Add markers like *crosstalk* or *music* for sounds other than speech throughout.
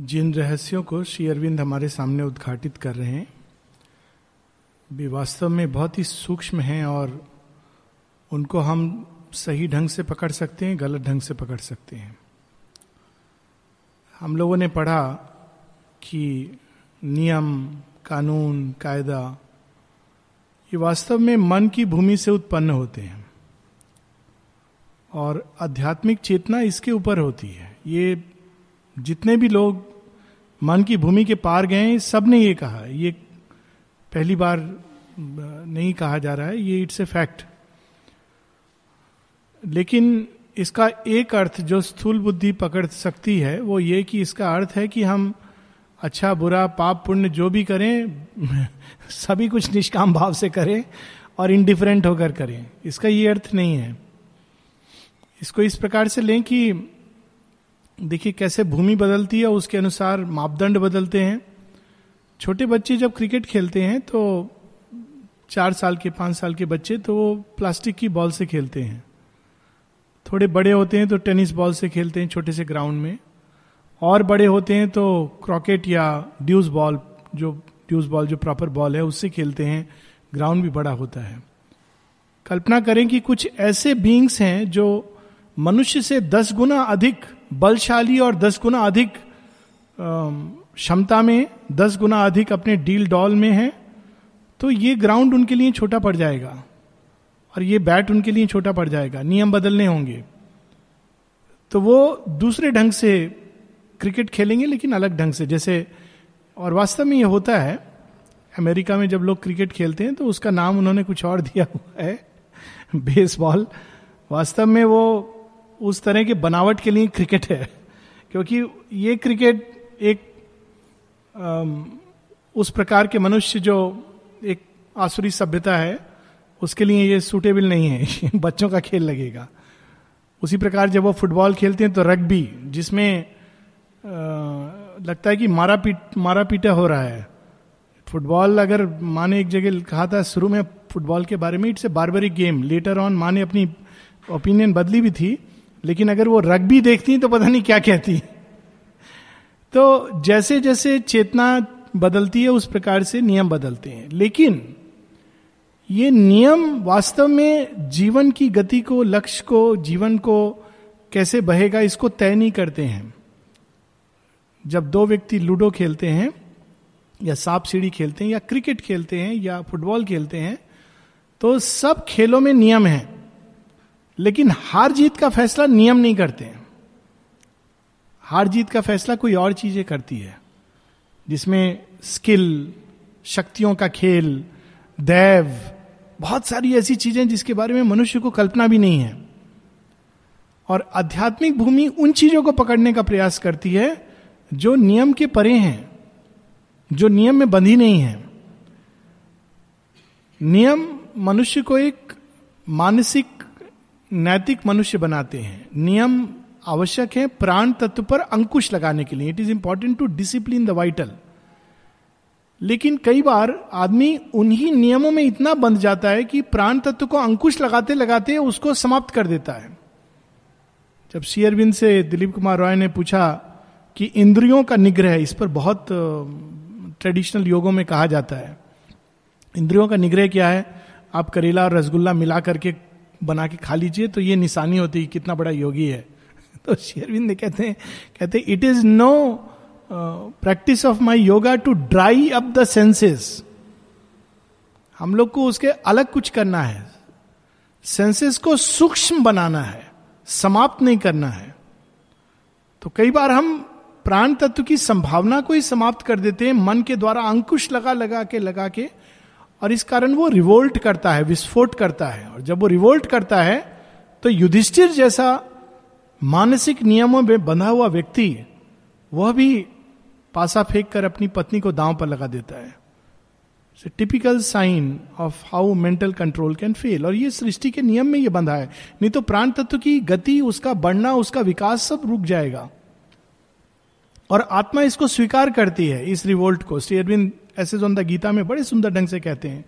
जिन रहस्यों को श्री अरविंद हमारे सामने उद्घाटित कर रहे हैं, वे वास्तव में बहुत ही सूक्ष्म हैं और उनको हम सही ढंग से पकड़ सकते हैं, गलत ढंग से पकड़ सकते हैं। हम लोगों ने पढ़ा कि नियम, कानून, कायदा, ये वास्तव में मन की भूमि से उत्पन्न होते हैं और आध्यात्मिक चेतना इसके ऊपर होती है। ये जितने भी लोग मन की भूमि के पार गए सबने ये कहा, ये पहली बार नहीं कहा जा रहा है, ये इट्स ए फैक्ट। लेकिन इसका एक अर्थ जो स्थूल बुद्धि पकड़ सकती है, वो ये कि इसका अर्थ है कि हम अच्छा बुरा, पाप, पुण्य जो भी करें, *laughs* सभी कुछ निष्काम भाव से करें और इनडिफरेंट होकर करें। इसका ये अर्थ नहीं है। इसको इस प्रकार से लें कि देखिए कैसे भूमि बदलती है उसके अनुसार मापदंड बदलते हैं। छोटे बच्चे जब क्रिकेट खेलते हैं तो चार साल के, पाँच साल के बच्चे तो वो प्लास्टिक की बॉल से खेलते हैं। थोड़े बड़े होते हैं तो टेनिस बॉल से खेलते हैं छोटे से ग्राउंड में। और बड़े होते हैं तो क्रॉकेट या ड्यूज बॉल, जो ड्यूज बॉल, जो प्रॉपर बॉल है, उससे खेलते हैं। ग्राउंड भी बड़ा होता है। कल्पना करें कि कुछ ऐसे बींग्स हैं जो मनुष्य से दस गुना अधिक बलशाली और दस गुना अधिक क्षमता में, दस गुना अधिक अपने डील डॉल में है तो ये ग्राउंड उनके लिए छोटा पड़ जाएगा। और ये बैट उनके लिए छोटा पड़ जाएगा। नियम बदलने होंगे। तो वो दूसरे ढंग से क्रिकेट खेलेंगे, लेकिन अलग ढंग से। जैसे, और वास्तव में ये होता है, अमेरिका में जब लोग क्रिकेट खेलते हैं तो उसका नाम उन्होंने कुछ और दिया हुआ है, *laughs* बेसबॉल। वास्तव में वो उस तरह के बनावट के लिए क्रिकेट है, क्योंकि ये क्रिकेट एक उस प्रकार के मनुष्य जो एक आसुरी सभ्यता है, उसके लिए ये सूटेबल नहीं है *laughs* बच्चों का खेल लगेगा। उसी प्रकार जब वो फुटबॉल खेलते हैं तो रग्बी जिसमें लगता है कि मारा पीट मारा पीटा हो रहा है। फुटबॉल अगर माँ ने एक जगह कहा था शुरू में फुटबॉल के बारे में it's a barbaric game later on माँ ने अपनी ओपिनियन बदली भी थी लेकिन अगर वो रग्बी देखती तो पता नहीं क्या कहती तो जैसे जैसे चेतना बदलती है, उस प्रकार से नियम बदलते हैं। लेकिन ये नियम वास्तव में जीवन की गति को, लक्ष्य को, जीवन को कैसे बहेगा, इसको तय नहीं करते हैं। जब दो व्यक्ति लूडो खेलते हैं, या सांप सीढ़ी खेलते हैं, या क्रिकेट खेलते हैं, या फुटबॉल खेलते हैं तो सब खेलों में नियम है। लेकिन हार जीत का फैसला नियम नहीं करते हार जीत का फैसला कोई और चीज़ें करती है, जिसमें स्किल, शक्तियों का खेल, दैव, बहुत सारी ऐसी चीज़ें जिसके बारे में मनुष्य को कल्पना भी नहीं है। और आध्यात्मिक भूमि उन चीज़ों को पकड़ने का प्रयास करती है जो नियम के परे हैं, जो नियम में बंधी नहीं है। नियम मनुष्य को एक मानसिक नैतिक मनुष्य बनाते हैं। नियम आवश्यक है, प्राण तत्व पर अंकुश लगाने के लिए। It is important to discipline the vital लेकिन कई बार आदमी उन्हीं नियमों में इतना बंध जाता है कि प्राण तत्व को अंकुश लगाते लगाते उसको समाप्त कर देता है। जब शेयरबिंद से दिलीप कुमार रॉय ने पूछा कि इंद्रियों का निग्रह, इस पर बहुत ट्रेडिशनल योगों में कहा जाता है। इंद्रियों का निग्रह क्या है? आप करेला और रसगुल्ला मिला करके बना के खा लीजिए तो ये निशानी होती है कितना बड़ा योगी है। *laughs* तो शेरविंद कहते हैं, कहते it is no practice of my yoga to dry up the senses हम लोग को उसके अलग कुछ करना है। सेंसेस को सूक्ष्म बनाना है, समाप्त नहीं करना है। तो कई बार हम प्राण तत्व की संभावना को ही समाप्त कर देते हैं, मन के द्वारा अंकुश लगा लगा के लगा के और इस कारण वो रिवोल्ट करता है, विस्फोट करता है। और जब वो रिवोल्ट करता है तो युधिष्ठिर जैसा मानसिक नियमों में बंधा हुआ व्यक्ति, वह भी पासा फेंक कर अपनी पत्नी को दांव पर लगा देता है। Typical sign of how mental control can fail और ये सृष्टि के नियम में ये बंधा है। नहीं तो प्राण तत्व की गति, उसका बढ़ना, उसका विकास सब रुक जाएगा। और आत्मा इसको स्वीकार करती है, इस रिवोल्ट को। श्री अरविंद ऐसे जो गीता में बड़े सुंदर ढंग से कहते हैं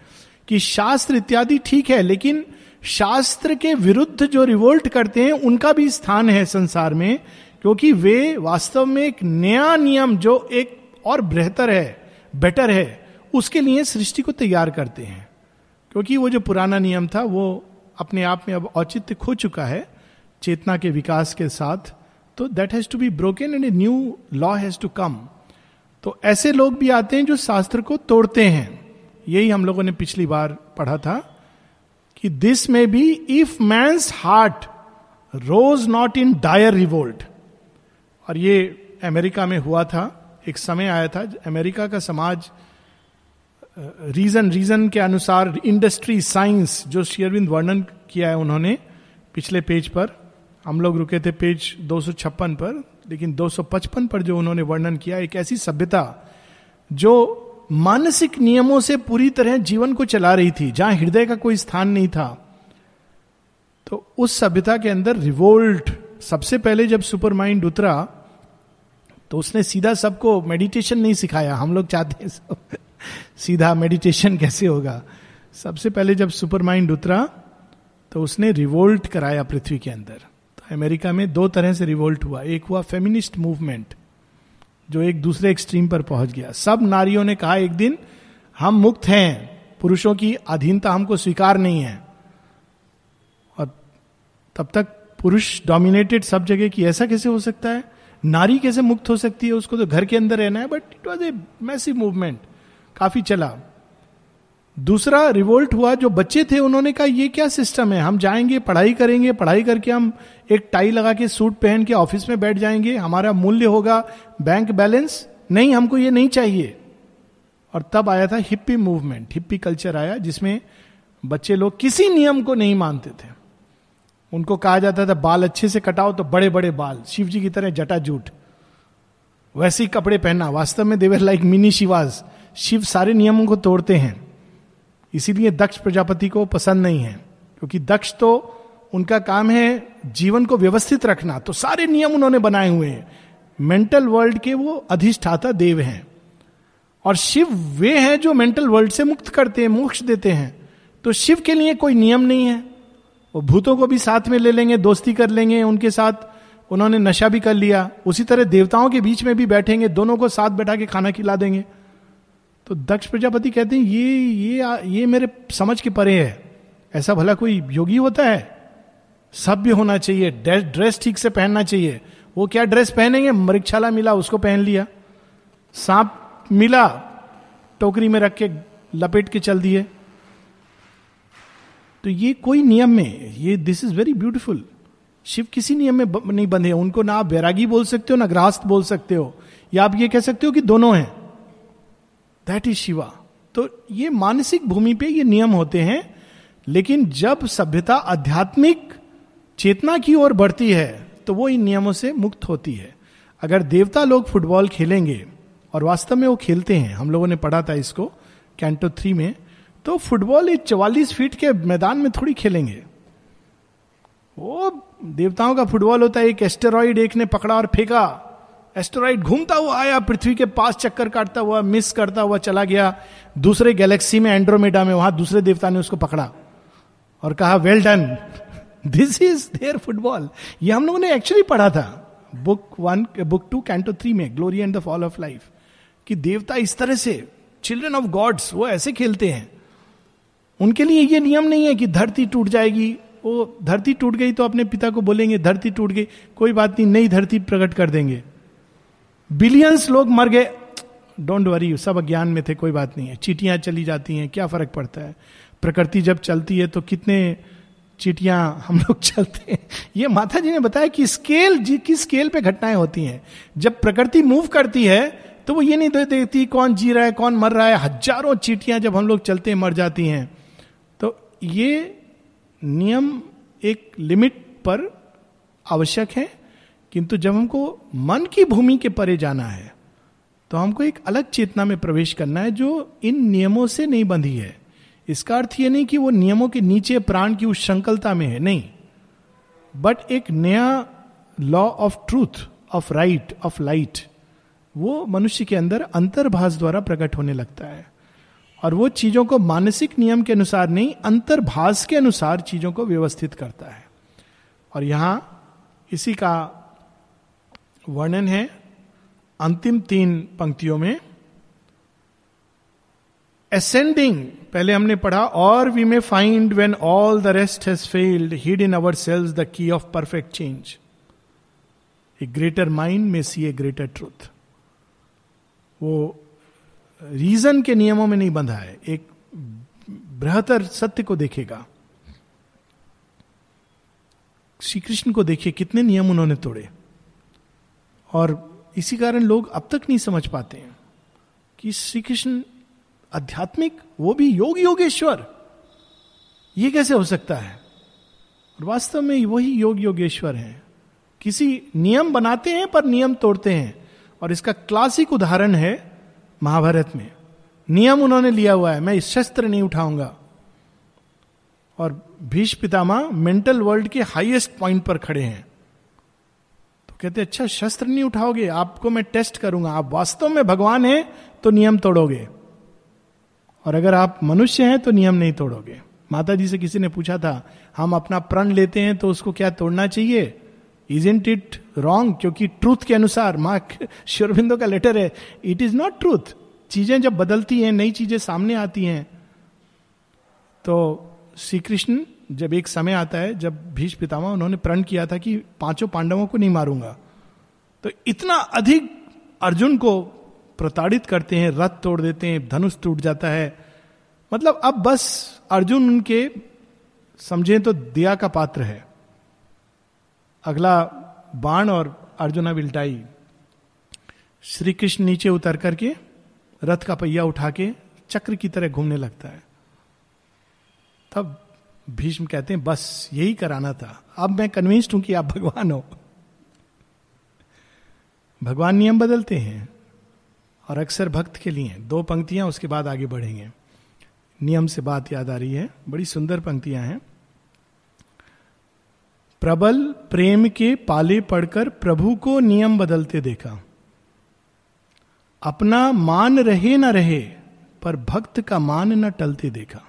कि शास्त्र इत्यादि ठीक है, लेकिन शास्त्र के विरुद्ध जो रिवोल्ट करते हैं, उनका भी स्थान है संसार में, क्योंकि वे वास्तव में एक नया नियम जो एक और बेहतर है बेटर है, उसके लिए सृष्टि को तैयार करते हैं। क्योंकि वो जो पुराना नियम था, वो अपने आप में अब औचित्य खो चुका है, चेतना के विकास के साथ तो that has to be broken and a new law has to come तो ऐसे लोग भी आते हैं जो शास्त्र को तोड़ते हैं। यही हम लोगों ने पिछली बार पढ़ा था कि दिस में भी इफ़ मैं heart rose not in dire revolt और ये अमेरिका में हुआ था, एक समय आया था, अमेरिका का समाज रीजन रीजन के अनुसार इंडस्ट्री साइंस जो शेयरविंद वर्णन किया है उन्होंने पिछले पेज पर, हम लोग रुके थे पेज दो सौ छप्पन पर लेकिन 255 पर जो उन्होंने वर्णन किया, एक ऐसी सभ्यता जो मानसिक नियमों से पूरी तरह जीवन को चला रही थी, जहाँ हृदय का कोई स्थान नहीं था तो उस सभ्यता के अंदर रिवोल्ट सबसे पहले जब सुपर माइंड उतरा तो उसने सीधा सबको मेडिटेशन नहीं सिखाया। हम लोग चाहते हैं सब *laughs* सीधा मेडिटेशन कैसे होगा? सबसे पहले जब सुपर माइंड उतरा तो उसने रिवोल्ट कराया पृथ्वी के अंदर। अमेरिका में दो तरह से रिवोल्ट हुआ। एक हुआ फेमिनिस्ट मूवमेंट जो एक दूसरे एक्सट्रीम पर पहुँच गया। सब नारियों ने कहा, एक दिन हम मुक्त हैं। पुरुषों की अधीनता हमको स्वीकार नहीं है। और तब तक पुरुष डोमिनेटेड सब जगह की। ऐसा कैसे हो सकता है? नारी कैसे मुक्त हो सकती है? उसको तो घर के अंदर रहना है but it was a massive movement काफ़ी चला। दूसरा रिवोल्ट हुआ, जो बच्चे थे, उन्होंने कहा, ये क्या सिस्टम है? हम जाएँगे, पढ़ाई करेंगे, पढ़ाई करके हम एक टाई लगा के सूट पहन के ऑफ़िस में बैठ जाएँगे, हमारा मूल्य होगा बैंक बैलेंस नहीं, हमको ये नहीं चाहिए। और तब आया था हिप्पी मूवमेंट हिप्पी कल्चर आया, जिसमें बच्चे लोग किसी नियम को नहीं मानते थे। उनको कहा जाता था, बाल अच्छे से कटाओ तो बड़े बड़े बाल। शिव जी की तरह जटा जूट। वैसे ही कपड़े पहनना, वास्तव में they were like mini Shivas Shiva सारे नियमों को तोड़ते हैं। इसीलिए दक्ष प्रजापति को पसंद नहीं है, क्योंकि दक्ष तो उनका काम है जीवन को व्यवस्थित रखना। तो सारे नियम उन्होंने बनाए हुए हैं। मेंटल वर्ल्ड के वो अधिष्ठाता देव हैं। और शिव वे हैं जो मेंटल वर्ल्ड से मुक्त करते हैं, मोक्ष देते हैं। तो शिव के लिए कोई नियम नहीं है। वो भूतों को भी साथ में ले लेंगे, दोस्ती कर लेंगे, उनके साथ उन्होंने नशा भी कर लिया। उसी तरह देवताओं के बीच में भी बैठेंगे, दोनों को साथ बैठा के खाना खिला देंगे। तो दक्ष प्रजापति कहते हैं, ये ये ये मेरे समझ के परे है। ऐसा भला कोई योगी होता है? सभ्य होना चाहिए, ड्रेस ठीक से पहनना चाहिए। वो क्या ड्रेस पहनेंगे? मृक्षाला मिला, उसको पहन लिया। सांप मिला, टोकरी में रख के लपेट के चल दिए। तो ये कोई नियम में, ये this is very beautiful Shiva किसी नियम में नहीं बंधे उनको ना आप वैरागी बोल सकते हो, ना ग्रास्त बोल सकते हो। या आप ये कह सकते हो कि दोनों हैं। That is Shiva. तो ये मानसिक भूमि पे ये नियम होते हैं, लेकिन जब सभ्यता आध्यात्मिक चेतना की ओर बढ़ती है तो वो इन नियमों से मुक्त होती है। अगर देवता लोग फुटबॉल खेलेंगे, और वास्तव में वो खेलते हैं, हम लोगों ने पढ़ा था इसको, कैंटो थ्री में तो फुटबॉल एक चवालीस फीट के मैदान में थोड़ी खेलेंगे। वो देवताओं का फुटबॉल होता है, एक एस्टेरॉइड एक ने पकड़ा और फेंका एस्टोराइड घूमता हुआ आया, पृथ्वी के पास चक्कर काटता हुआ, मिस करता हुआ चला गया। दूसरे गैलेक्सी में, एंड्रोमेडा में, वहाँ दूसरे देवता ने उसको पकड़ा और कहा well done this is their football ये हम लोगों ने एक्चुअली पढ़ा था। Book one book two canto three में glory and the fall of life कि देवता इस तरह से चिल्ड्रन ऑफ़ गॉड्स वो ऐसे खेलते हैं। उनके लिए ये नियम नहीं है कि धरती टूट जाएगी। वो, धरती टूट गई तो अपने पिता को बोलेंगे, धरती टूट गई, कोई बात नहीं, नई धरती प्रकट कर देंगे। बिलियंस लोग मर गए। डोंट वरी सब अज्ञान में थे, कोई बात नहीं है। चीटियाँ चली जाती हैं, क्या फ़र्क पड़ता है? प्रकृति जब चलती है तो कितने चीटियाँ हम लोग *laughs* चलते हैं? ये माता जी ने बताया कि स्केल जी, किस स्केल पे घटनाएँ होती हैं। जब प्रकृति मूव करती है तो वो ये नहीं देखती कौन जी रहा है, कौन मर रहा है। हज़ारों चीटियाँ जब हम लोग चलते मर जाती हैं। तो ये नियम एक लिमिट पर आवश्यक है। किंतु जब हमको मन की भूमि के परे जाना है तो हमको एक अलग चेतना में प्रवेश करना है जो इन नियमों से नहीं बंधी है। इसका अर्थ यह नहीं कि वो नियमों के नीचे प्राण की उस संकलता में है, नहीं। बट एक नया law of truth of right of light वो मनुष्य के अंदर अंतर्भाष द्वारा प्रकट होने लगता है। और वो चीज़ों को मानसिक नियम के अनुसार नहीं, अंतर्भाष के अनुसार चीज़ों को व्यवस्थित करता है। और यहाँ इसी का वर्णन है अंतिम तीन पंक्तियों में। असेंडिंग पहले हमने पढ़ा और we may find when all the rest has failed hid in our cells the key of perfect change a greater mind में सी ए ग्रेटर ट्रूथ वो रीजन के नियमों में नहीं बंधा है, एक बृहतर सत्य को देखेगा। श्री कृष्ण को देखिए, कितने नियम उन्होंने तोड़े। और इसी कारण लोग अब तक नहीं समझ पाते हैं कि श्री कृष्ण आध्यात्मिक, वो भी योग योगेश्वर, ये कैसे हो सकता है? और वास्तव में वही योग योगेश्वर है। किसी नियम बनाते हैं पर नियम तोड़ते हैं। और इसका क्लासिक उदाहरण है महाभारत में। नियम उन्होंने लिया हुआ है, मैं इस शस्त्र नहीं उठाऊँगा। और भीष पितामा मेंटल वर्ल्ड के हाईएस्ट पॉइंट पर खड़े हैं। कहते अच्छा शस्त्र नहीं उठाओगे? आपको मैं टेस्ट करूँगा। आप वास्तव में भगवान हैं तो नियम तोड़ोगे। और अगर आप मनुष्य हैं तो नियम नहीं तोड़ोगे। माता जी से किसी ने पूछा था, हम अपना प्रण लेते हैं तो उसको क्या तोड़ना चाहिए? इज़ इंट इट रॉन्ग क्योंकि ट्रूथ के अनुसार, माँ शिवरबिंदो का लेटर है इट इज़ नॉट ट्रूथ चीज़ें जब बदलती हैं, नई चीज़ें सामने आती हैं तो श्री कृष्ण जब एक समय आता है, जब भीष पितामह, उन्होंने प्रण किया था कि पाँचों पांडवों को नहीं मारूँगा। तो इतना अधिक अर्जुन को प्रताड़ित करते हैं, रथ तोड़ देते हैं, धनुष टूट जाता है। मतलब अब बस अर्जुन उनके, समझे तो दिया का पात्र है। अगला बाण और अर्जुना विल्टाई श्री कृष्ण नीचे उतर करके, रथ का पहिया उठा के चक्र की तरह घूमने लगता है। तब भीष्म कहते हैं, बस, यही कराना था। अब मैं कन्विंस्ड हूँ कि आप भगवान हो। भगवान नियम बदलते हैं और अक्सर भक्त के लिए। दो पंक्तियाँ, उसके बाद आगे बढ़ेंगे। नियम से बात याद आ रही है। बड़ी सुंदर पंक्तियाँ हैं। प्रबल प्रेम के पाले पढ़कर प्रभु को नियम बदलते देखा। अपना मान रहे न रहे, पर भक्त का मान न टलते देखा।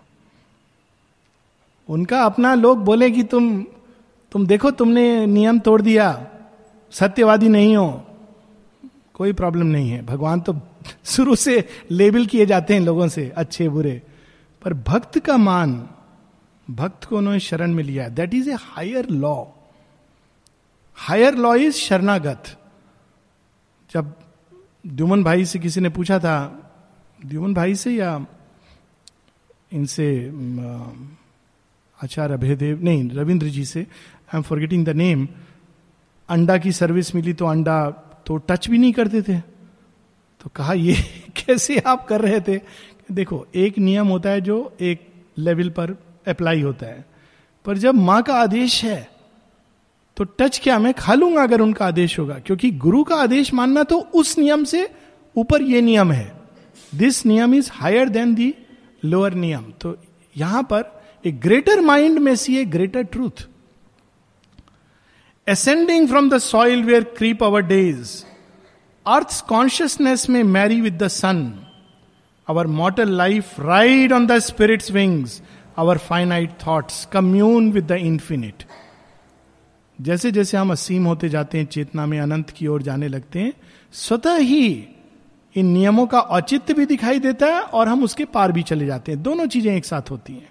उनका अपना लोग बोले कि तुम तुम देखो, तुमने नियम तोड़ दिया। सत्यवादी नहीं हो। कोई प्रॉब्लम नहीं है। भगवान तो *laughs* शुरू से लेबल किए जाते हैं लोगों से, अच्छे, बुरे। पर भक्त का मान, भक्त को उन्होंने शरण में लिया that is a higher law higher law is शरणागत। जब द्युमन भाई से किसी ने पूछा था, द्युमन भाई से या इनसे आचार्य अभयदेव, नहीं, रविंद्र जी से I am forgetting the name अंडा की सर्विस मिली तो अंडा तो टच भी नहीं करते थे। तो कहा, ये *laughs* कैसे आप कर रहे थे? देखो, एक नियम होता है जो एक लेवल पर अप्लाई होता है। पर जब माँ का आदेश है तो टच क्या मैं खा लूँगा अगर उनका आदेश होगा? क्योंकि गुरु का आदेश मानना तो उस नियम से ऊपर ये नियम है। दिस नियम is higher than the lower नियम। तो यहाँ पर ए ग्रेटर माइंड में see a greater truth ascending from the soil where creep our days earth consciousness में marry with the sun our mortal life ride on the spirit's wings our finite thoughts commune with the infinite जैसे जैसे हम असीम होते जाते हैं, चेतना में अनंत की ओर जाने लगते हैं, स्वतः ही इन नियमों का औचित्य भी दिखाई देता है और हम उसके पार भी चले जाते हैं। दोनों चीज़ें एक साथ होती हैं।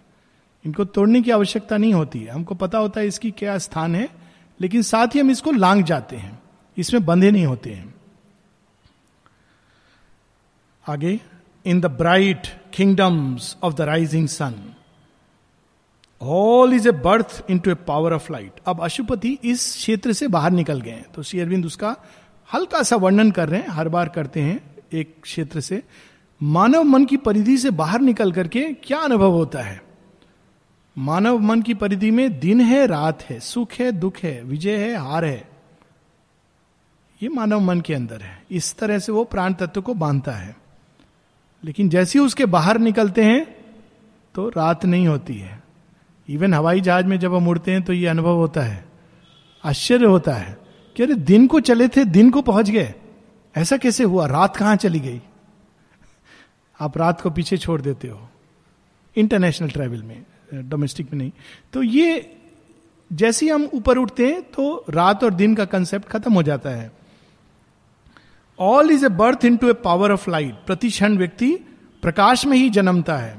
इनको तोड़ने की आवश्यकता नहीं होती है। हमको पता होता है इसकी क्या स्थान है, लेकिन साथ ही हम इसको लांग जाते हैं। इसमें बंधे नहीं होते हैं। आगे in the bright kingdoms of the rising sun all is a birth into a power of light अब अशुपति इस क्षेत्र से बाहर निकल गए तो श्री अरविंद उसका हल्का सा वर्णन कर रहे हैं, हर बार करते हैं एक क्षेत्र से। मानव मन की परिधि से बाहर निकल करके क्या अनुभव होता है? मानव मन की परिधि में दिन है, रात है, सुख है, दुख है, विजय है, हार है। ये मानव मन के अंदर है। इस तरह से वो प्राण तत्व को बांधता है। लेकिन जैसे ही उसके बाहर निकलते हैं तो रात नहीं होती है। इवन हवाई जहाज़ में जब हम उड़ते हैं तो ये अनुभव होता है। आश्चर्य होता है कि अरे, दिन को चले थे, दिन को पहुँच गए। ऐसा कैसे हुआ? रात कहाँ चली गई? आप रात को पीछे छोड़ देते हो। इंटरनेशनल ट्रेवल में। डोमेस्टिक में नहीं। तो ये जैसे हम ऊपर उठते हैं तो रात और दिन का कंसेप्ट खत्म हो जाता है। All is a birth into a power of light प्रति क्षण व्यक्ति प्रकाश में ही जन्मता है।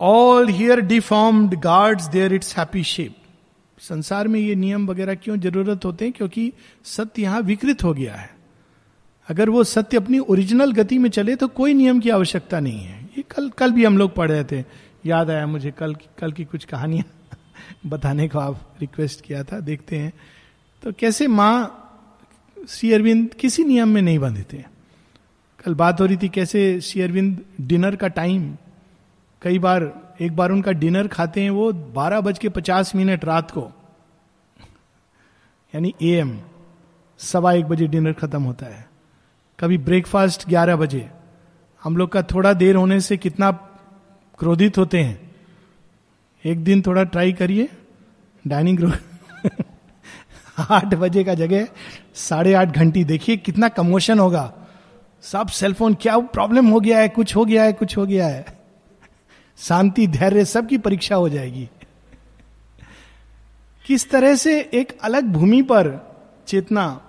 All here deformed guards there its happy shape संसार में ये नियम वगैरह क्यों ज़रूरत होते हैं? क्योंकि सत्य यहाँ विकृत हो गया है। अगर वो सत्य अपनी ओरिजिनल गति में चले तो कोई नियम की आवश्यकता नहीं है। ये कल कल भी हम लोग पढ़ रहे थे। याद आया मुझे कल कल की कुछ कहानियाँ *laughs* बताने को आप रिक्वेस्ट किया था, देखते हैं। तो कैसे माँ श्री अरविंद किसी नियम में नहीं बंधे थे? कल बात हो रही थी कैसे श्री अरविंद डिनर का टाइम कई बार, एक बार उनका डिनर खाते हैं वो बारह बज के पचास मिनट रात को। यानी ए एम सवा एक बजे डिनर खत्म होता है। कभी ब्रेकफास्ट ग्यारह बजे। हम लोग का थोड़ा देर होने से कितना क्रोधित होते हैं। एक दिन थोड़ा ट्राई करिए डाइनिंग रूम *laughs* आठ बजे का जगह, साढ़े आठ घंटी। देखिए कितना कमोशन होगा। सब सेलफोन क्या प्रॉब्लम हो गया है? कुछ हो गया है, कुछ हो गया है। शांति, धैर्य, सबकी परीक्षा हो जाएगी। किस तरह से एक अलग भूमि पर चेतना।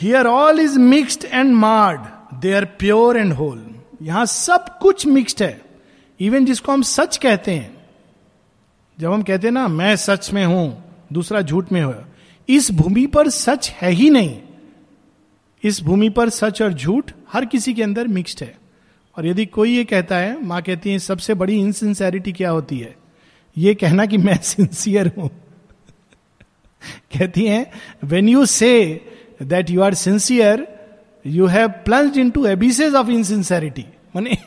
Here all is mixed and marred they are pure and whole यहाँ सब कुछ मिक्सड है। इवन जिसको हम सच कहते हैं, जब हम कहते हैं ना, मैं सच में हूँ, दूसरा झूठ में हो इस भूमि पर सच है ही नहीं। इस भूमि पर सच और झूठ हर किसी के अंदर मिक्सड है। और यदि कोई ये कहता है, माँ कहती है, सबसे बड़ी इनसिंसेरिटी क्या होती है? ये कहना कि मैं सिंसियर हूँ। *laughs* कहती हैं when you say that you are sincere you have plunged into abysses of insincerity मैंने,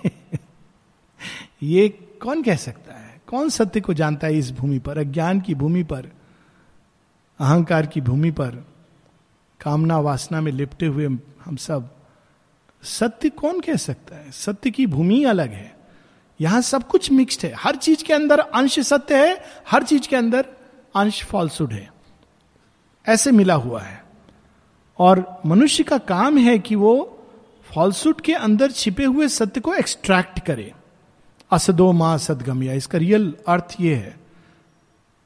ये कौन कह सकता है? कौन सत्य को जानता है इस भूमि पर? अज्ञान की भूमि पर, अहंकार की भूमि पर, कामना वासना में लिपटे हुए हम सब। सत्य कौन कह सकता है? सत्य की भूमि अलग है। यहाँ सब कुछ मिक्स्ड है। हर चीज़ के अंदर अंश सत्य है, हर चीज़ के अंदर अंश फॉल्सुड है। ऐसे मिला हुआ है। और मनुष्य का काम है कि वो फॉल्सुड के अंदर छिपे हुए सत्य को एक्सट्रैक्ट करे। असदो माँ सदगमिया इसका रियल अर्थ ये है,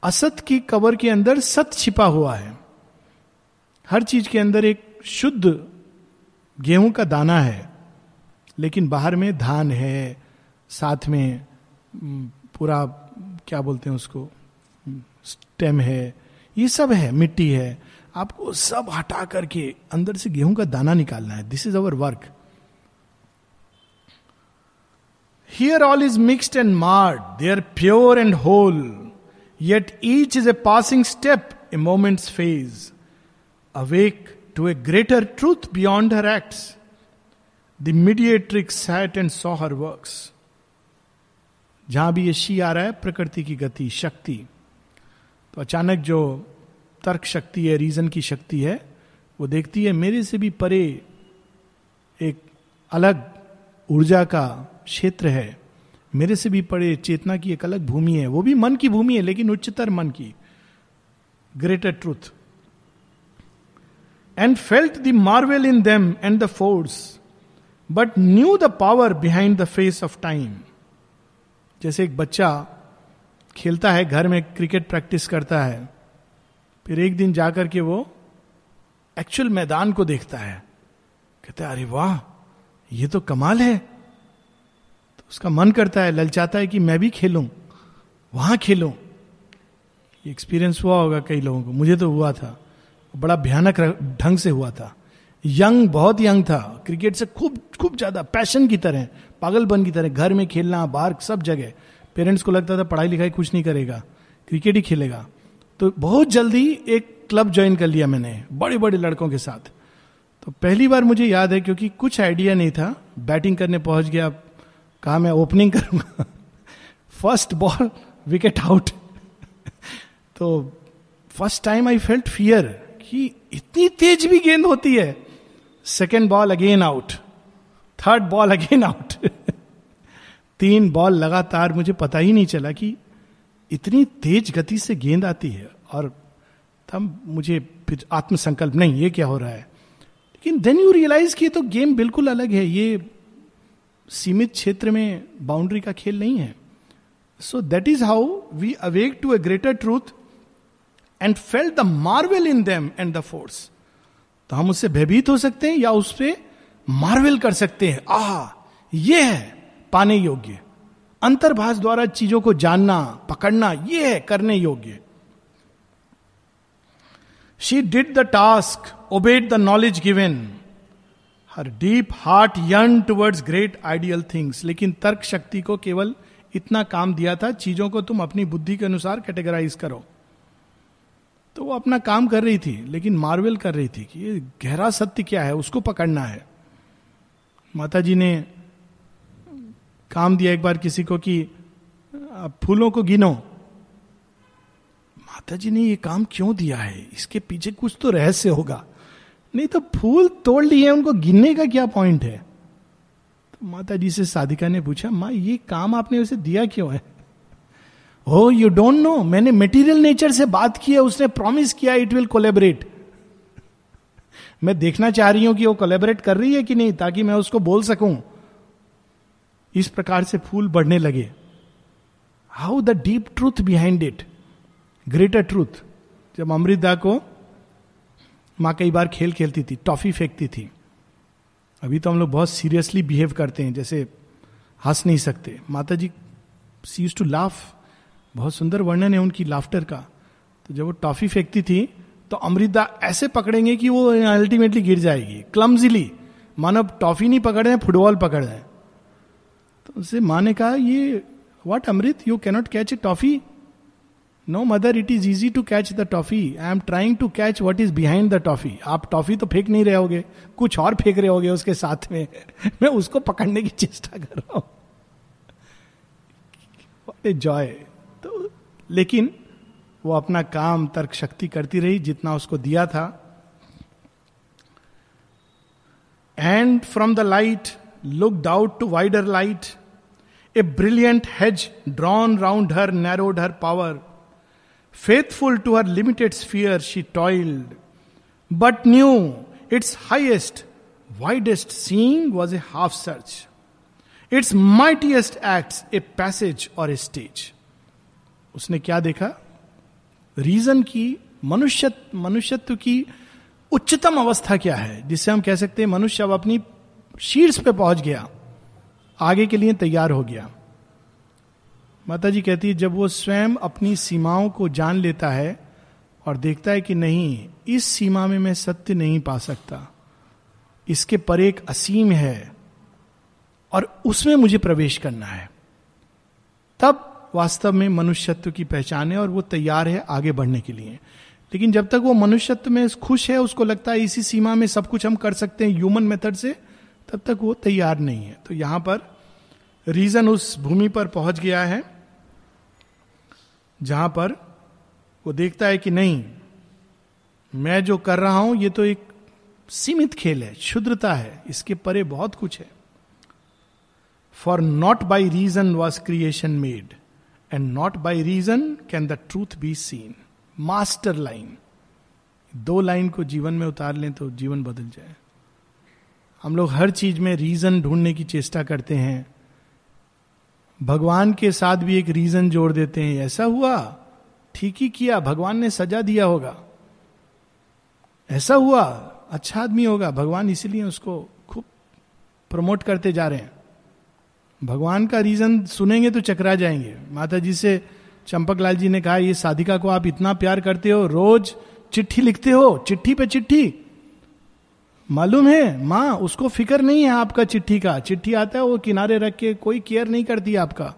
असत की कवर के अंदर सत छिपा हुआ है। हर चीज़ के अंदर एक शुद्ध गेहूँ का दाना है, लेकिन बाहर में धान है, साथ में पूरा, क्या बोलते हैं उसको स्टेम है, ये सब है, मिट्टी है। आपको सब हटा करके अंदर से गेहूँ का दाना निकालना है। This is our work here all is mixed and marred they are pure and whole yet each is a passing step a moment's phase awake to a greater truth beyond her act the mediatrix sat and saw her work जहाँ भी ये she आ रहा है, प्रकृति की गति, शक्ति। तो अचानक जो तर्क शक्ति है रीजन की शक्ति है, वो देखती है, मेरे से भी परे एक अलग ऊर्जा का क्षेत्र है, मेरे से भी परे चेतना की एक अलग भूमि है, वो भी मन की भूमि है, लेकिन उच्चतर मन की greater truth and felt the marvel in them and the force but knew the power behind the face of time जैसे एक बच्चा खेलता है, घर में क्रिकेट प्रैक्टिस करता है फिर एक दिन जाकर के वो एक्चुअल मैदान को देखता है। कहते अरे वाह, ये तो कमाल है। तो उसका मन करता है, ललचाता है कि मैं भी खेलूं, वहाँ खेलूं। एक्सपीरियंस हुआ होगा कई लोगों को, मुझे तो हुआ था। बड़ा भयानक ढंग से हुआ था। यंग, बहुत यंग था। क्रिकेट से खूब खूब ज़्यादा, पैशन की तरह, पागलपन की तरह, घर में खेलना, बाहर सब जगह। पेरेंट्स को लगता था पढ़ाई लिखाई कुछ नहीं करेगा, क्रिकेट ही खेलेगा। तो बहुत जल्दी एक क्लब ज्वाइन कर लिया मैंने बड़े बड़े लड़कों के साथ। तो पहली बार मुझे याद है क्योंकि कुछ आइडिया नहीं था, बैटिंग करने पहुँच गया, कहा मैं ओपनिंग करूँगा। फ़र्स्ट बॉल विकेट आउट तो first time I felt fear कि इतनी तेज भी गेंद होती है। Second ball again out third ball again out तीन बॉल लगातार मुझे पता ही नहीं चला कि इतनी तेज गति से गेंद आती है और तब मुझे फिर आत्मसंकल्प नहीं, ये क्या हो रहा है? लेकिन देन यू रियलाइज़ कि ये तो गेम बिल्कुल अलग है। ये सीमित क्षेत्र में बाउंड्री का खेल नहीं है। So that is how we awake to a greater truth and felt the marvel in them and the force तो हम उससे भयभीत हो सकते हैं या उस पर मार्वेल कर सकते हैं। आह, ये है पाने योग्य। अंतर्भाष द्वारा चीज़ों को जानना, पकड़ना, ये है करने योग्य। She did the task obeyed the knowledge given her deep heart N towards great ideal things लेकिन तर्क शक्ति को केवल इतना काम दिया था, चीज़ों को तुम अपनी बुद्धि के अनुसार कैटेगराइज करो। तो वो अपना काम कर रही थी, लेकिन मार्वेल कर रही थी कि ये गहरा सत्य क्या है, उसको पकड़ना है। माता जी ने काम दिया एक बार किसी को कि फूलों को गिनो। माता जी ने ये काम क्यों दिया है? इसके पीछे कुछ तो रहस्य होगा। नहीं तो फूल तोड़ लिए उनको गिनने का क्या पॉइंट है? तो माता जी से साधिका ने पूछा, माँ, ये काम आपने उसे दिया क्यों है? हो यू डोंट नो मैंने मेटीरियल नेचर से बात की है, उसने प्रॉमिस किया इट विल कोलेबरेट मैं देखना चाह रही हूँ कि वो कोलेबरेट कर रही है कि नहीं, ताकि मैं उसको बोल सकूँ। इस प्रकार से फूल बढ़ने लगे। How the deep truth behind it greater truth जब अमृता को माँ कई बार खेल खेलती थी, टॉफी फेंकती थी। अभी तो हम लोग बहुत सीरियसली बिहेव करते हैं, जैसे हंस नहीं सकते। माता जी सी टू लाफ बहुत सुंदर वर्णन है उनकी लाफ्टर का। तो जब वो टॉफी फेंकती थी तो अमृता ऐसे पकड़ेंगे कि वो अल्टीमेटली गिर जाएगी। क्लमजिली मानो टॉफी नहीं पकड़ रहे हैं, फुटबॉल पकड़ रहे हैं। तो उससे माँ ने कहा, ये what Amrit you cannot catch a toffee no mother it is easy to catch the toffee I am trying to catch what is behind the toffee आप टॉफी तो फेंक नहीं रहे होगे, कुछ और फेंक रहे होगे उसके साथ में। *laughs* मैं उसको पकड़ने की चेष्टा कर रहा हूँ। जॉय तो लेकिन वो अपना काम, तर्क, शक्ति करती रही, जितना उसको दिया था। And from the light look out to wider light a brilliant hedge drawn round her narrowed her power faithful to her limited sphere she toiled but knew its highest widest seeing was a half search its mightiest act a passage or a stage उसने क्या देखा? Reason की मनुष्य मनुष्यत्व की उच्चतम अवस्था क्या है जिससे हम कह सकते हैं, मनुष्य अब अपनी शीर्ष पे पहुँच गया। आगे के लिए तैयार हो गया। माता जी कहती है, जब वो स्वयं अपनी सीमाओं को जान लेता है और देखता है कि नहीं, इस सीमा में मैं सत्य नहीं पा सकता। इसके पर एक असीम है और उसमें मुझे प्रवेश करना है। तब वास्तव में मनुष्यत्व की पहचान है और वो तैयार है आगे बढ़ने के लिए। लेकिन जब तक वो मनुष्यत्व में खुश है, उसको लगता है इसी सीमा में सब कुछ हम कर सकते हैं ह्यूमन मेथड से तब तक वो तैयार नहीं है। तो यहाँ पर रीजन उस भूमि पर पहुँच गया है, जहाँ पर वो देखता है कि नहीं, मैं जो कर रहा हूँ, ये तो एक सीमित खेल है, क्षुद्रता है, इसके परे बहुत कुछ है। For not by reason was creation made and not by reason can the truth be seen master line दो लाइन को जीवन में उतार लें तो जीवन बदल जाए। हम लोग हर चीज़ में रीजन ढूँढने की चेष्टा करते हैं। भगवान के साथ भी एक रीजन जोड़ देते हैं। ऐसा हुआ? ठीक ही किया। भगवान ने सजा दिया होगा। ऐसा हुआ? अच्छा आदमी होगा। भगवान इसीलिए उसको खूब प्रमोट करते जा रहे हैं। भगवान का रीजन सुनेंगे तो चकरा जाएँगे। माता जी से चंपक लाल जी ने कहा, ये साधिका को आप इतना प्यार करते हो? रोज चिट्ठी लिखते हो? चिट्ठी पे चिट्ठी? मालूम है, माँ, उसको फ़िक्र नहीं है आपका चिट्ठी का। चिट्ठी आता है, वो किनारे रख के कोई केयर नहीं करती आपका।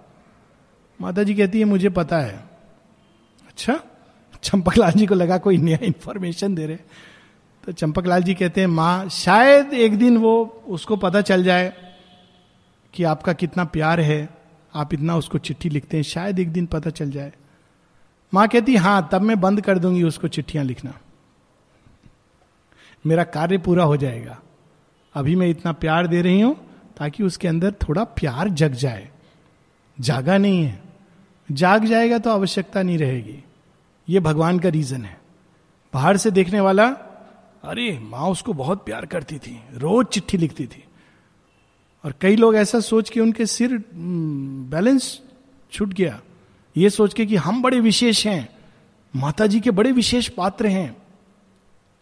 माता जी कहती है, मुझे पता है। अच्छा चंपकलाल जी को लगा कोई नया इंफॉर्मेशन दे रहे। तो चंपकलाल जी कहते हैं, माँ, शायद एक दिन वो, उसको पता चल जाए कि आपका कितना प्यार है। आप इतना उसको चिट्ठी लिखते हैं, शायद एक दिन पता चल जाए। माँ कहती हाँ तब मैं बंद कर दूँगी उसको चिट्ठियाँ लिखना। मेरा कार्य पूरा हो जाएगा। अभी मैं इतना प्यार दे रही हूँ ताकि उसके अंदर थोड़ा प्यार जग जाए। जागा नहीं है। जाग जाएगा तो आवश्यकता नहीं रहेगी। ये भगवान का रीजन है। बाहर से देखने वाला, अरे, माँ उसको बहुत प्यार करती थी, रोज चिट्ठी लिखती थी। और कई लोग ऐसा सोच के उनके सिर बैलेंस छूट गया। ये सोच के कि हम बड़े विशेष हैं माता जी के बड़े विशेष पात्र हैं।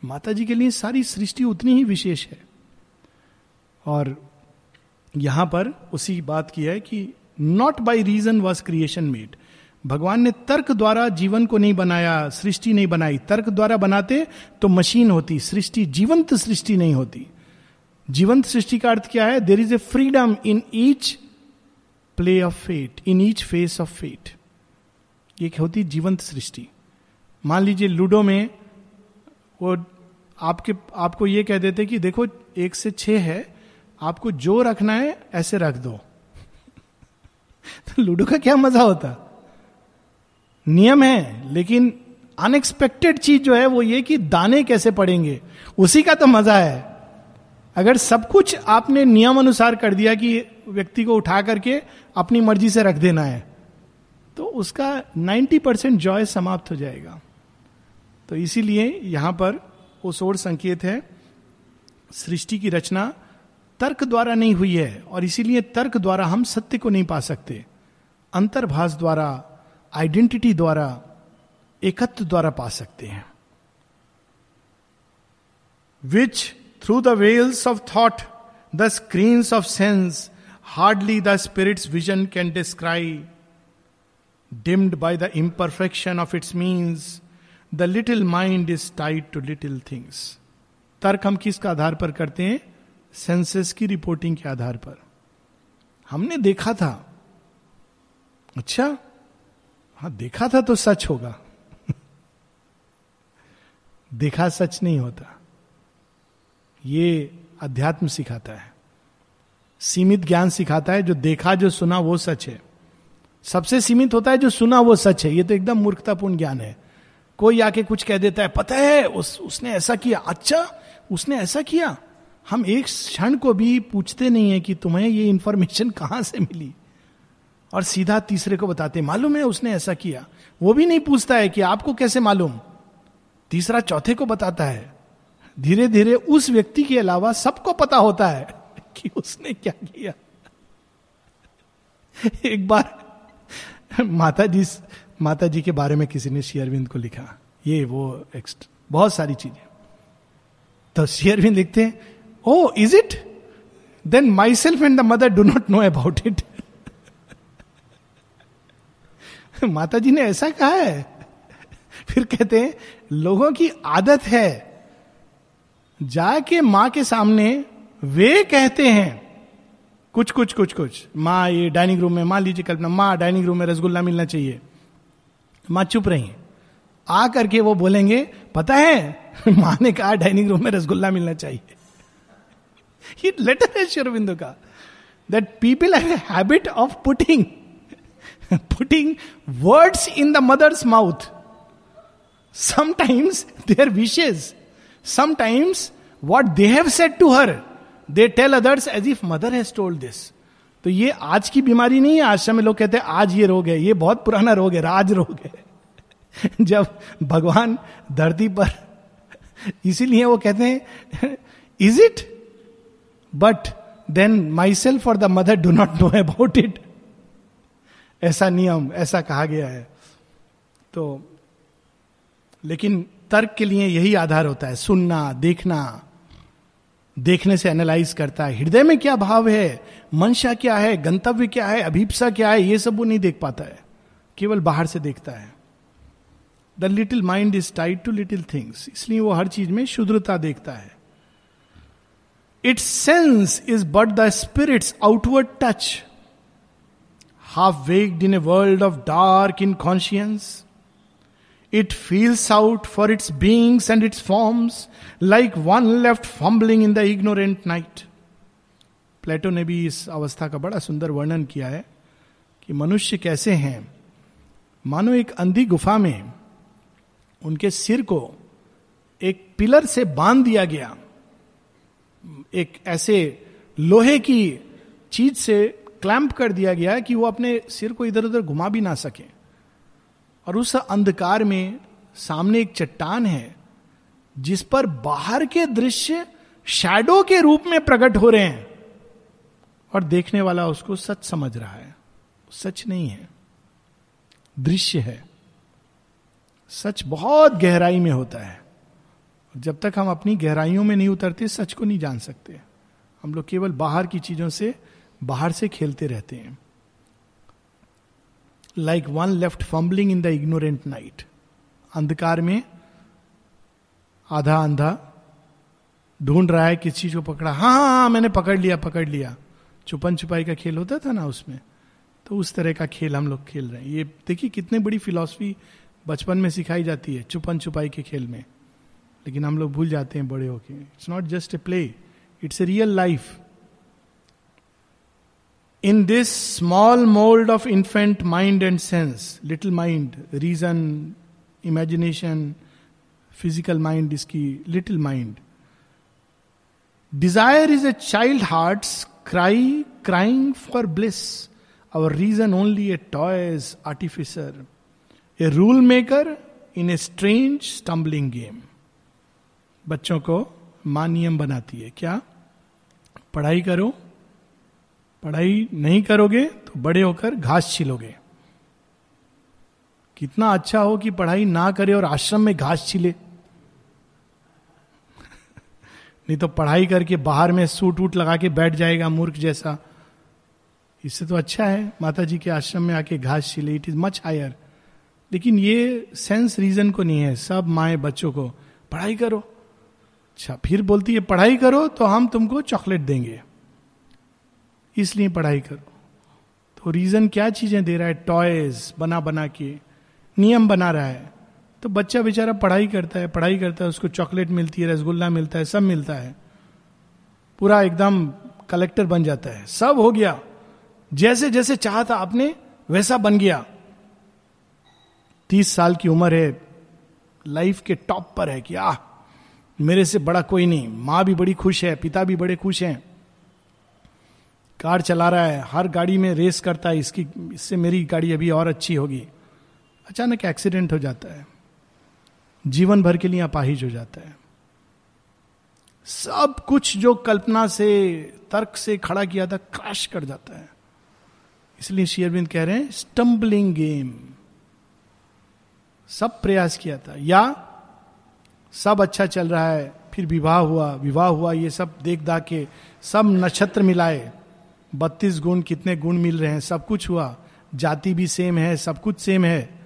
माता जी के लिए सारी सृष्टि उतनी ही विशेष है। और यहाँ पर उसी बात की है कि not by reason was creation made भगवान ने तर्क द्वारा जीवन को नहीं बनाया, सृष्टि नहीं बनाई। तर्क द्वारा बनाते तो मशीन होती, सृष्टि जीवंत सृष्टि नहीं होती। जीवंत सृष्टि का अर्थ क्या है? There is a freedom in each play of fate in each phase of fate ये होती? जीवंत सृष्टि। मान लीजिए लूडो में वो आपके, आपको ये कह देते कि देखो, एक से छह है, आपको जो रखना है, ऐसे रख दो। *laughs* तो लूडो का क्या मज़ा होता? नियम है, लेकिन अनएक्सपेक्टेड चीज़ जो है, वो ये कि दाने कैसे पड़ेंगे, उसी का तो मज़ा है। अगर सब कुछ आपने नियम अनुसार कर दिया कि व्यक्ति को उठा करके अपनी मर्ज़ी से रख देना है तो उसका 90 परसेंट जॉय समाप्त हो जाएगा। तो इसीलिए यहाँ पर वो सोर संकेत है, सृष्टि की रचना तर्क द्वारा नहीं हुई है और इसीलिए तर्क द्वारा हम सत्य को नहीं पा सकते। अंतर्भाष द्वारा, आइडेंटिटी द्वारा, एकत्व द्वारा पा सकते हैं। Which through the veils of thought the screens of sense hardly the spirit's vision can describe dimmed by the imperfection of its means the little mind is tied to little things तर्क हम किसका आधार पर करते हैं? Senses की reporting के आधार पर। हमने देखा था। अच्छा? हाँ देखा था तो सच होगा। *laughs* देखा सच नहीं होता। ये अध्यात्म सिखाता है। सीमित ज्ञान सिखाता है, जो देखा, जो सुना, वो सच है। सबसे सीमित होता है जो सुना, वो सच है। ये तो एकदम मूर्खतापूर्ण ज्ञान है। कोई आके कुछ कह देता है, पता है, उस, उसने ऐसा किया। अच्छा उसने ऐसा किया? हम एक क्षण को भी पूछते नहीं है कि तुम्हें ये इंफॉर्मेशन कहाँ से मिली? और सीधा तीसरे को बताते मालूम है उसने ऐसा किया? वो भी नहीं पूछता है कि आपको कैसे मालूम? तीसरा चौथे को बताता है धीरे धीरे उस व्यक्ति के अलावा सबको पता होता है कि उसने क्या किया। *laughs* एक बार माता जी माता जी के बारे में किसी ने शेयरविंद को लिखा। ये वो एक्स्ट बहुत सारी चीज़ें। तो शेयरविंद लिखते हैं ओ is it then myself and the mother do not know about it माता जी ने ऐसा कहा है। फिर कहते हैं, लोगों की आदत है। जाके माँ के सामने वे कहते हैं। कुछ कुछ कुछ कुछ। माँ, ये डाइनिंग रूम में, मान लीजिए कल्पना, माँ डाइनिंग रूम में रसगुल्ला मिलना चाहिए। माँ चुप रही आ करके वो बोलेंगे, पता है, माँ ने कहा डाइनिंग रूम में रसगुल्ला मिलना चाहिए। ये लेटर है शेरविंदो का। That people habit of putting putting words in the mother's mouth sometimes their wishes sometimes what they have said to her they tell others as if mother has told this तो ये आज की बीमारी नहीं है आश्रम में लोग कहते हैं, आज ये रोग है, ये बहुत पुराना रोग है, राज रोग है। *laughs* जब भगवान धरती पर, इसीलिए वो कहते हैं is it but then myself और the mother do not know about it ऐसा नियम, ऐसा कहा गया है। तो लेकिन तर्क के लिए यही आधार होता है, सुनना, देखना। देखने से एनालाइज करता है। हृदय में क्या भाव है? मंशा क्या है? गंतव्य क्या है? अभिप्सा क्या है? ये सब वो नहीं देख पाता है। केवल बाहर से देखता है। The little mind is tied to little things इसलिए वो हर चीज़ में शुद्रता देखता है। It's sense is but the spirit's outward touch half waked in a world of dark inconscience It feels out for its beings and its forms, like one left fumbling in the ignorant night Plato ने भी इस अवस्था का बड़ा सुंदर वर्णन किया है कि मनुष्य कैसे हैं। मानो एक अंधी गुफा में उनके सिर को एक पिलर से बाँध दिया गया। एक ऐसे लोहे की चीज़ से क्लैंप कर दिया गया कि वो अपने सिर को इधर उधर घुमा भी ना सके। और उस अंधकार में सामने एक चट्टान है, जिस पर बाहर के दृश्य शैडो के रूप में प्रकट हो रहे हैं। और देखने वाला उसको सच समझ रहा है। सच नहीं है। दृश्य है। सच बहुत गहराई में होता है। जब तक हम अपनी गहराइयों में नहीं उतरते, सच को नहीं जान सकते। हम लोग केवल बाहर की चीज़ों से, बाहर से खेलते रहते हैं। Like one left fumbling in the ignorant night अंधकार में आधा अंधा ढूंढ रहा है किस चीज़ को पकड़ा। हाँ हाँ हाँ मैंने पकड़ लिया पकड़ लिया। छुपन छुपाई का खेल होता था ना उसमें। तो उस तरह का खेल हम लोग खेल रहे हैं। ये देखिए कितनी बड़ी फिलॉसफी बचपन में सिखाई जाती है छुपन छुपाई के खेल में। लेकिन हम लोग भूल जाते हैं बड़े होके। It's not just a play it's a real life in this small mould of infant mind and sense little mind reason imagination physical mind इसकी little mind desire is a child heart cry crying for bliss our reason only a toys artificer a rule maker in a strange stumbling game बच्चों को माँ नियम बनाती है, क्या? पढ़ाई करो पढ़ाई नहीं करोगे तो बड़े होकर घास छिलोगे। कितना अच्छा हो कि पढ़ाई ना करे और आश्रम में घास छिले। *laughs* नहीं तो पढ़ाई करके बाहर में सूट वूट लगा के बैठ जाएगा मूर्ख जैसा। इससे तो अच्छा है माता जी के आश्रम में आके घास छिले इट इज़ मच हायर लेकिन ये सेंस रीजन को नहीं है, सब माए बच्चों को, पढ़ाई करो। अच्छा फिर बोलती है, पढ़ाई करो तो हम तुमको चॉकलेट देंगे। इसलिए पढ़ाई करो। तो रीजन क्या चीज़ें दे रहा है? टॉयज बना बना के। नियम बना रहा है। तो बच्चा बेचारा पढ़ाई करता है, पढ़ाई करता है, उसको चॉकलेट मिलती है, रसगुल्ला मिलता है, सब मिलता है। पूरा एकदम कलेक्टर बन जाता है। सब हो गया। जैसे जैसे चाहता आपने, वैसा बन गया। तीस साल की उम्र है। लाइफ के टॉप पर है कि, आह, मेरे से बड़ा कोई नहीं। माँ भी बड़ी खुश है, पिता भी बड़े खुश हैं। कार चला रहा है, हर गाड़ी में रेस करता है, इसकी, इससे मेरी गाड़ी अभी और अच्छी होगी। अचानक एक्सीडेंट हो जाता है। जीवन भर के लिए अपाहिज हो जाता है। सब कुछ जो कल्पना से, तर्क से खड़ा किया था क्रैश कर जाता है। इसलिए शेयरबिंद कह रहे हैं स्टम्बलिंग गेम सब प्रयास किया था। या सब अच्छा चल रहा है, फिर विवाह हुआ विवाह हुआ, ये सब देख दाख के सब नक्षत्र मिलाए। बत्तीस गुण कितने गुण मिल रहे हैं? सब कुछ हुआ। जाति भी सेम है, सब कुछ सेम है।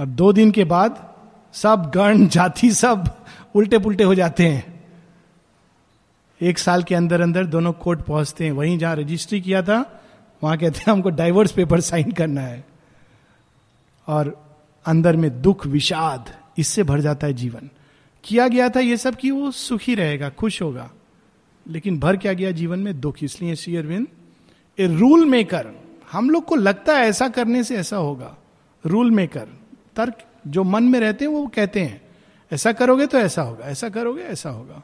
और दो दिन के बाद सब गण, जाति सब उल्टे पुल्टे हो जाते हैं। एक साल के अंदर अंदर दोनों कोर्ट पहुँचते हैं। वहीं जहाँ रजिस्ट्री किया था, वहाँ कहते हैं, हमको डाइवर्स पेपर साइन करना है। और अंदर में दुख, विषाद, इससे भर जाता है जीवन। किया गया था ये सब कि वो सुखी रहेगा, खुश होगा। लेकिन भर क्या गया जीवन में? दुख। इसलिए Shri Aurobindo, a rule maker, हम लोग को लगता है ऐसा करने से ऐसा होगा। रूल मेकर, तर्क, जो मन में रहते हैं वो कहते हैं, ऐसा करोगे तो ऐसा होगा, ऐसा करोगे, ऐसा होगा।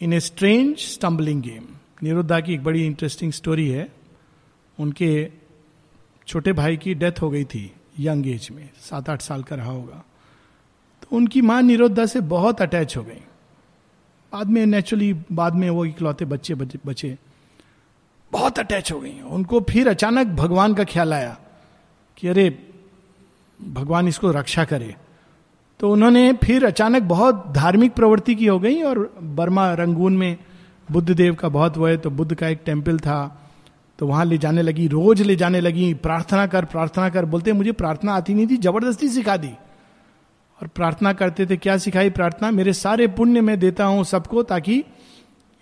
In a strange stumbling game. Niruddha की एक बड़ी इंटरेस्टिंग स्टोरी है। उनके छोटे भाई की डेथ हो गई थी, यंग एज में, सात आठ साल का रहा होगा। तो उनकी माँ निरुद्धा से बहुत अटैच हो गई। बाद में नेचुरली बाद में वो इकलौते बच्चे बचे बहुत अटैच हो गई उनको फिर अचानक भगवान का ख्याल आया कि अरे, भगवान इसको रक्षा करे। तो उन्होंने फिर अचानक बहुत धार्मिक प्रवृत्ति की हो गई और बर्मा रंगून में बुद्ध देव का बहुत वो है तो बुद्ध का एक टेंपल था। तो वहाँ ले जाने लगी, रोज ले जाने लगी, प्रार्थना कर प्रार्थना कर, बोलते, मुझे प्रार्थना आती नहीं थी, ज़बरदस्ती सिखा दी। और प्रार्थना करते थे, क्या सिखाई प्रार्थना? मेरे सारे पुण्य मैं देता हूँ सबको ताकि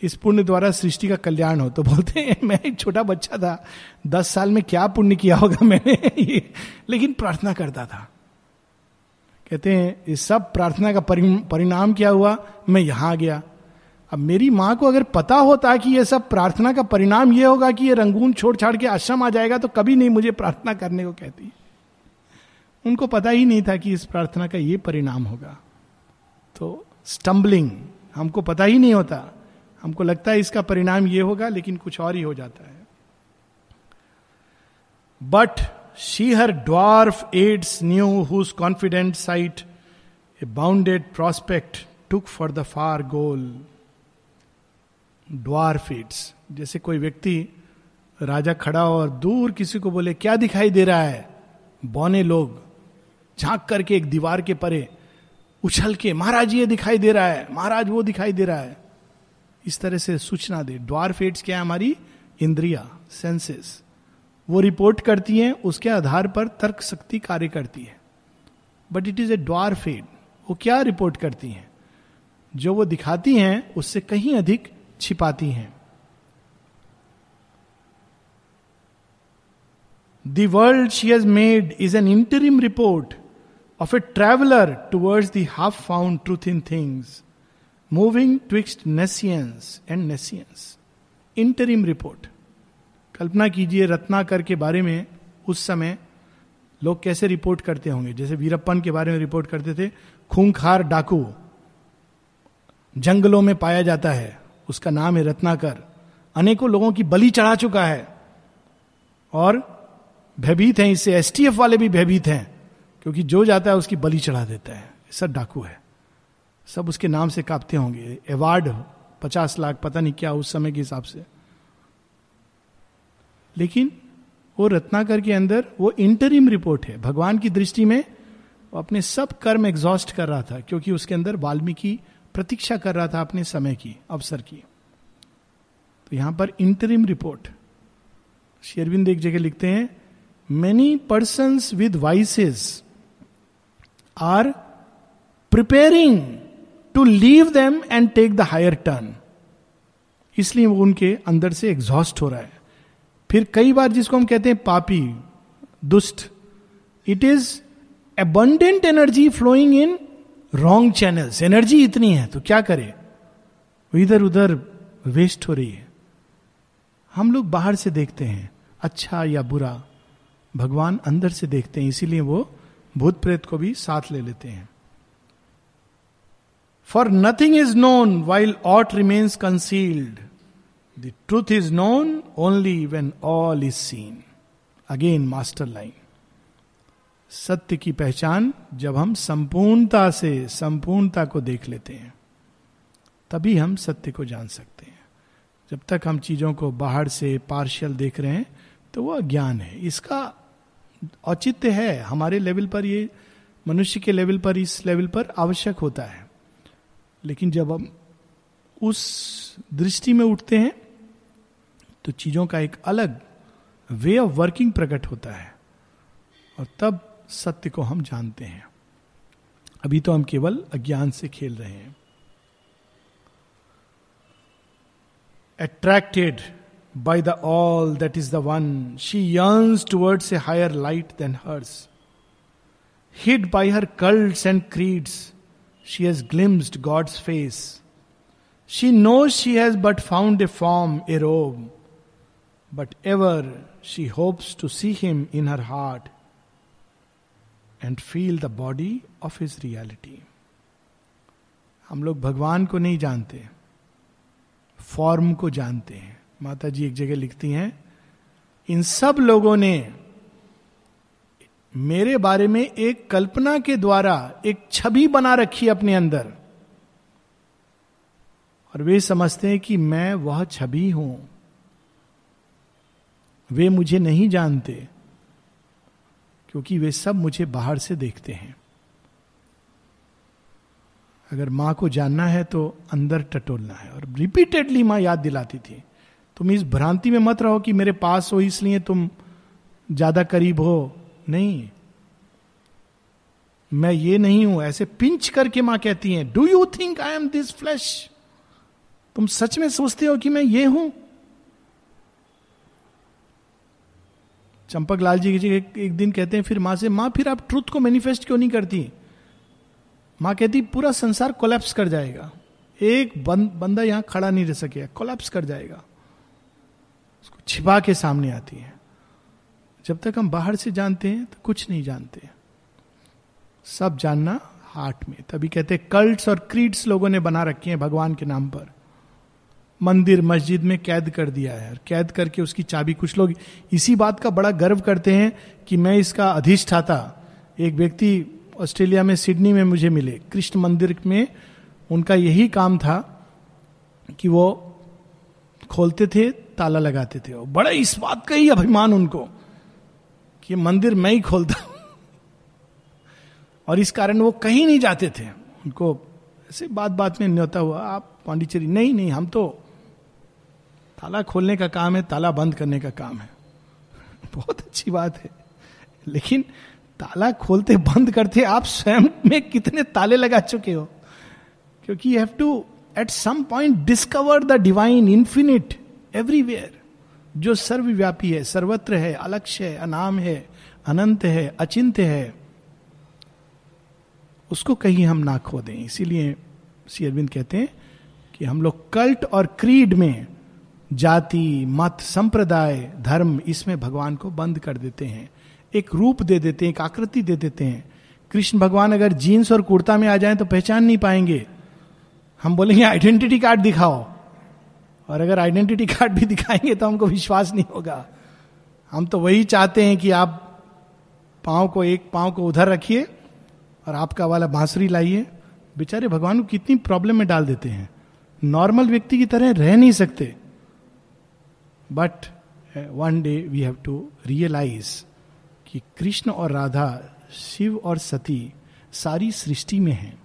इस पुण्य द्वारा सृष्टि का कल्याण हो। तो बोलते हैं, मैं एक छोटा बच्चा था, दस साल में क्या पुण्य किया होगा मैंने? *laughs* लेकिन प्रार्थना करता था। कहते हैं, इस सब प्रार्थना का परिणाम क्या हुआ? मैं यहाँ आ गया। अब मेरी माँ को अगर पता होता कि ये सब प्रार्थना का परिणाम ये होगा कि ये रंगून छोड़ छाड़ के आश्रम आ जाएगा तो कभी नहीं मुझे प्रार्थना करने को कहती। उनको पता ही नहीं था कि इस प्रार्थना का ये परिणाम होगा। तो स्टम्बलिंग हमको पता ही नहीं होता। हमको लगता है इसका परिणाम ये होगा, लेकिन कुछ और ही हो जाता है। But she her dwarf aids knew whose confident sight a bounded prospect took for the far goal dwarf aids जैसे कोई व्यक्ति राजा खड़ा हो और दूर किसी को बोले, क्या दिखाई दे रहा है? बौने लोग झाँक करके एक दीवार के परे उछल के, महाराज, ये दिखाई दे रहा है, महाराज, वो दिखाई दे रहा है। इस तरह से सूचना दे। द्वार फेट्स क्या है हमारी? इंद्रिया सेंसेस वो रिपोर्ट करती हैं, उसके आधार पर तर्क शक्ति कार्य करती है। But it is a dwarfed वो क्या रिपोर्ट करती हैं? जो वो दिखाती हैं, उससे कहीं अधिक छिपाती हैं। The world she has made is an interim report of a traveller towards the half found truth in things moving twixt nescience and nescience interim report कल्पना कीजिए रत्नाकर के बारे में उस समय लोग कैसे रिपोर्ट करते होंगे? जैसे वीरप्पन के बारे में रिपोर्ट करते थे, खूंखार डाकू जंगलों में पाया जाता है। उसका नाम है रत्नाकर अनेकों लोगों की बलि चढ़ा चुका है। और भयभीत हैं, इससे एसटीएफ वाले भी भयभीत हैं। क्योंकि जो जाता है उसकी बलि चढ़ा देता है। सब डाकू है। सब उसके नाम से कांपते होंगे। अवार्ड पचास लाख, पता नहीं क्या, उस समय के हिसाब से। लेकिन वो रत्नाकर के अंदर वो इंटरिम रिपोर्ट है। भगवान की दृष्टि में वो अपने सब कर्म एग्जॉस्ट कर रहा था, क्योंकि उसके अंदर वाल्मीकि प्रतीक्षा कर रहा था अपने समय की, अवसर की। तो यहाँ पर इंटरिम रिपोर्ट शेरविंद एक जगह लिखते हैं many person with vices are preparing to leave them and take the higher turn इसलिए वो उनके अंदर से एग्जॉस्ट हो रहा है। फिर कई बार जिसको हम कहते हैं पापी, दुष्ट it is abundant energy flowing in wrong channels energy इतनी है तो क्या करे? इधर उधर वेस्ट हो रही है। हम लोग बाहर से देखते हैं अच्छा या बुरा, भगवान अंदर से देखते हैं, इसीलिए वो भूत प्रेत को भी साथ ले लेते हैं। For nothing is known while aught remains concealed the truth is known only when all is seen again master line सत्य की पहचान जब हम संपूर्णता से संपूर्णता को देख लेते हैं, तभी हम सत्य को जान सकते हैं। जब तक हम चीज़ों को बाहर से पार्शियल देख रहे हैं तो वह अज्ञान है। इसका औचित्य है, हमारे लेवल पर ये, मनुष्य के लेवल पर, इस लेवल पर आवश्यक होता है। लेकिन जब हम उस दृष्टि में उठते हैं तो चीज़ों का एक अलग वे ऑफ़ वर्किंग प्रकट होता है। और तब सत्य को हम जानते हैं। अभी तो हम केवल अज्ञान से खेल रहे हैं। Attracted By the all that is the one she yearns towards a higher light than hers hid by her cults and creeds she has glimpsed God's face she knows she has but found a form a robe but ever she hopes to see him in her heart and feel the body of his reality. हम लोग भगवान को नहीं जानते form को जानते हैं माता जी एक जगह लिखती हैं, इन सब लोगों ने मेरे बारे में एक कल्पना के द्वारा एक छवि बना रखी अपने अंदर। और वे समझते हैं कि मैं वह छवि हूँ। वे मुझे नहीं जानते, क्योंकि वे सब मुझे बाहर से देखते हैं। अगर माँ को जानना है तो अंदर टटोलना है। और रिपीटेडली माँ याद दिलाती थी। तुम इस भ्रांति में मत रहो कि मेरे पास हो इसलिए तुम ज़्यादा करीब हो। नहीं। मैं ये नहीं हूँ ऐसे पिंच करके माँ कहती हैं do you think I am this flash तुम सच में सोचते हो कि मैं ये हूँ? चंपक लाल जी एक, एक दिन कहते हैं फिर माँ से माँ फिर आप ट्रुथ को मैनिफेस्ट क्यों नहीं करती? माँ कहती पूरा संसार कोलैप्स कर जाएगा। एक बंद, बंदा यहाँ खड़ा नहीं रह सके कोलैप्स कर जाएगा। छिपा के सामने आती है। जब तक हम बाहर से जानते हैं तो कुछ नहीं जानते। सब जानना हार्ट में। तभी कहते हैं कल्ट्स और क्रीड्स लोगों ने बना रखे हैं भगवान के नाम पर। मंदिर, मस्जिद में कैद कर दिया है। और कैद करके उसकी चाबी, कुछ लोग इसी बात का बड़ा गर्व करते हैं कि मैं इसका अधिष्ठाता, एक व्यक्ति ऑस्ट्रेलिया में, सिडनी में मुझे मिले। कृष्ण मंदिर में उनका यही काम था कि वो खोलते थे ताला लगाते थे। बड़ा इस बात का ही अभिमान उनको कि मंदिर मैं ही खोलता और इस कारण वो कहीं नहीं जाते थे। उनको ऐसे बात बात में न्योता हुआ, आप पांडिचेरी, नहीं नहीं, हम तो ताला खोलने का काम है, ताला बंद करने का काम है। *laughs* बहुत अच्छी बात है। लेकिन ताला खोलते बंद करते आप स्वयं में कितने ताले लगा चुके हो? क्योंकि you have to at some point discover the divine infinite everywhere जो सर्वव्यापी है, सर्वत्र है, अलक्ष्य है, अनाम है, अनंत है अचिंत्य है, उसको कहीं हम ना खो दें इसीलिए श्री अरविंद कहते हैं कि हम लोग कल्ट और क्रीड में जाति, मत, संप्रदाय, धर्म, इसमें भगवान को बंद कर देते हैं। एक रूप दे देते हैं, एक आकृति दे देते हैं। कृष्ण भगवान अगर जीन्स और कुर्ता में आ जाए तो पहचान नहीं पाएँगे। हम बोलेंगे, आइडेंटिटी कार्ड दिखाओ। और अगर आइडेंटिटी कार्ड भी दिखाएँगे तो हमको विश्वास नहीं होगा। हम तो वही चाहते हैं कि आप पाँव को एक पाँव को उधर रखिए और आपका वाला बांसुरी लाइए। बेचारे भगवान को कितनी प्रॉब्लम में डाल देते हैं। नॉर्मल व्यक्ति की तरह रह नहीं सकते। But one day we have to realise कि कृष्ण और राधा, शिव और सती सारी सृष्टि में हैं।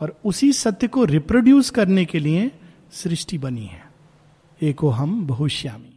और उसी सत्य को रिप्रोड्यूस करने के लिए सृष्टि बनी है। एको हम बहुश्यामी।